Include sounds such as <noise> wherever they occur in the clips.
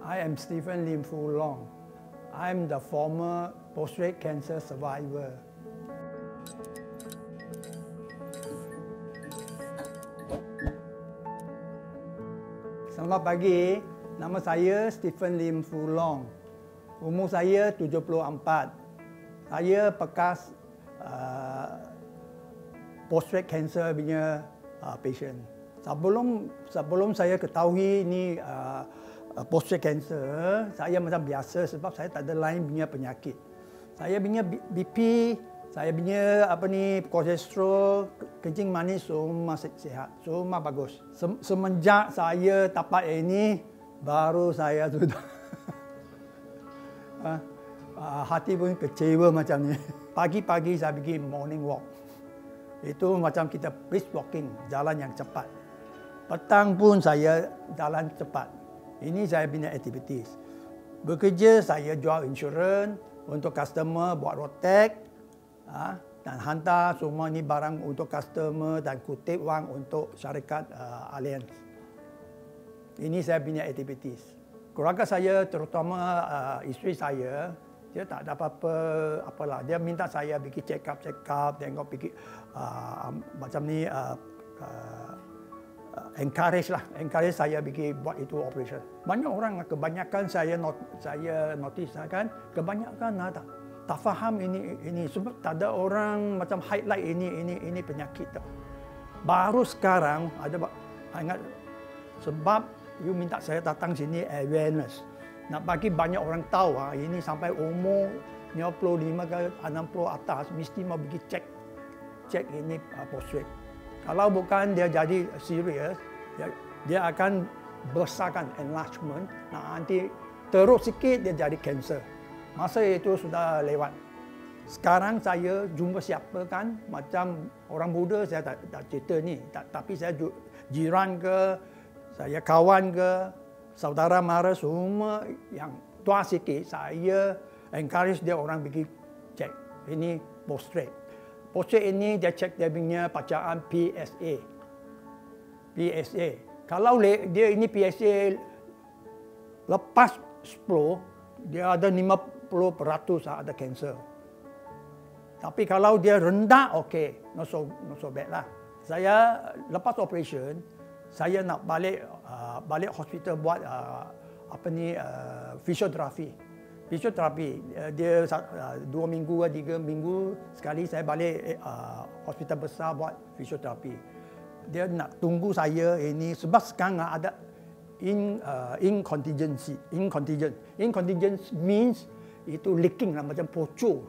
I am Stephen Lim Fu Long. I'm the former prostate cancer survivor. Selamat pagi. Nama saya Stephen Lim Fu Long. Umur saya 74. Saya bekas uh, prostate cancer punya uh, patient. Sebelum sebelum saya ketahui uh, uh, prostate cancer, saya macam biasa sebab saya tak ada lain punya penyakit. Saya punya BP, saya punya apa ni kolesterol, kencing manis semua sihat, semua bagus. Semenjak saya dapat ini, baru saya sudah <laughs> hati pun kecewa macam ni. <laughs> Pagi-pagi saya pergi morning walk. Itu macam kita brisk walking, jalan yang cepat. Petang pun saya jalan cepat. Ini saya punya activities. Bekerja saya jual insurans untuk customer buat tag ha, dan hantar semua ni barang untuk customer dan kutip wang untuk syarikat uh, Allianz. Ini saya punya activities. Keluarga saya terutama uh, isteri saya dia tak ada apa-apa apalah dia minta saya pergi check up check up tengok pergi uh, macam ni uh, uh, encourage lah. Encourage saya pergi buat itu operation. Banyak orang kebanyakan saya not, saya notice lah kan kebanyakan ada tak faham ini ini. Sebab tak ada orang macam highlight ini ini ini penyakit tu baru sekarang ada ingat sebab you minta saya datang sini awareness. Nak bagi banyak orang tahu ha, ini sampai umur 55 ke 60 atas mesti mau pergi cek cek ini uh, prostate. Kalau bukan dia jadi serius, dia, dia akan besarkan enlargement. Nah, nanti teruk sikit dia jadi kanser. Masa itu sudah lewat. Sekarang saya jumpa siapa kan macam orang muda saya tak, tak cerita ni. Tak, tapi saya jiran ke, saya kawan ke, saudara mara semua yang tua sikit saya encourage dia orang pergi cek ini prostate. Prostate ini dia cek dia punya bacaan PSA. PSA. Kalau dia ini PSA lepas 10 dia ada 50% ada kanser. Tapi kalau dia rendah okey, no so no so bad lah. Saya lepas operation saya nak balik uh, balik hospital buat uh, apa ni uh, fisioterapi. Fisioterapi uh, dia uh, dua minggu atau tiga minggu sekali saya balik uh, hospital besar buat fisioterapi. Dia nak tunggu saya ini sebab sekarang ada in uh, incontingency, incontinent. Incontinent means itu leaking lah macam pocor.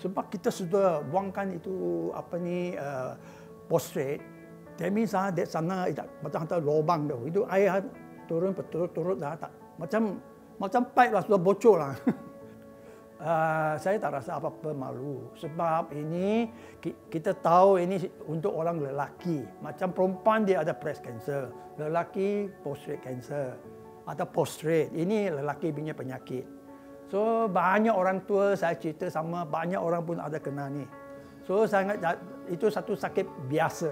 Sebab kita sudah buangkan itu apa ni uh, prostate That means ah, that sana macam hantar lubang tu. Itu air turun berturut-turut dah tak. Macam macam pipe lah sudah bocor lah. uh, <laughs> saya tak rasa apa-apa malu. Sebab ini kita tahu ini untuk orang lelaki. Macam perempuan dia ada breast cancer. Lelaki prostate cancer. Atau prostate. Ini lelaki punya penyakit. So banyak orang tua saya cerita sama banyak orang pun ada kena ni. So sangat itu satu sakit biasa.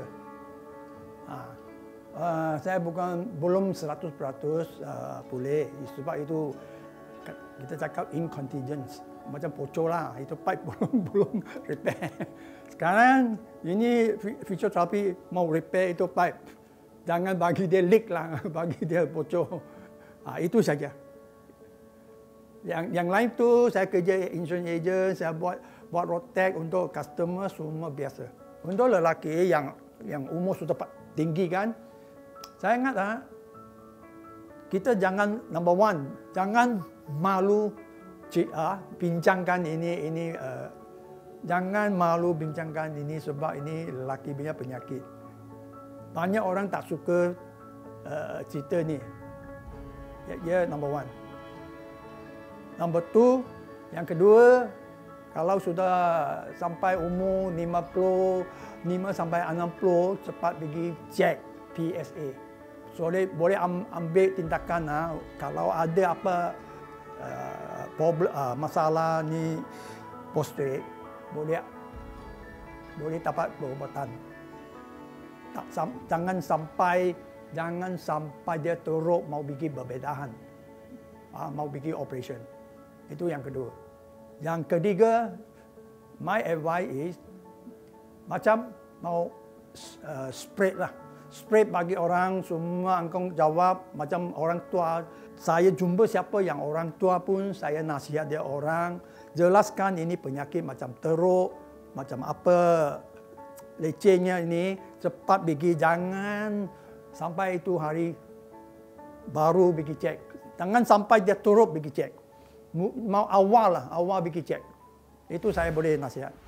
Uh, saya bukan belum 100% uh, ah, pulih. Sebab itu kita cakap incontinence. Macam bocor lah. Itu pipe <laughs> belum belum repair. Sekarang ini fisioterapi mau repair itu pipe. Jangan bagi dia leak lah. <laughs> Bagi dia bocor uh, itu saja. Yang yang lain tu saya kerja insurance agent. Saya buat buat tag untuk customer semua biasa. Untuk lelaki yang yang umur sudah tinggi kan saya ingat ah, kita jangan number one, jangan malu ah, bincangkan ini ini uh, jangan malu bincangkan ini sebab ini lelaki punya penyakit. Banyak orang tak suka uh, cerita ni. Ya, yeah, number one. Number two, yang kedua, kalau sudah sampai umur 50, 5 sampai 60, cepat pergi cek PSA boleh boleh ambil tindakan ha, kalau ada apa uh, problem uh, masalah ni prostate boleh boleh dapat perubatan tak sam, jangan sampai jangan sampai dia teruk mau bikin berbedahan uh, mau bikin operation. Itu yang kedua. Yang ketiga, my advice is macam mau uh, spread lah. Spread bagi orang semua engkau jawab macam orang tua. Saya jumpa siapa yang orang tua pun saya nasihat dia orang. Jelaskan ini penyakit macam teruk, macam apa lecehnya ini. Cepat pergi, jangan sampai itu hari baru pergi cek. Jangan sampai dia turut pergi cek. Mau awal lah, awal pergi cek. Itu saya boleh nasihat.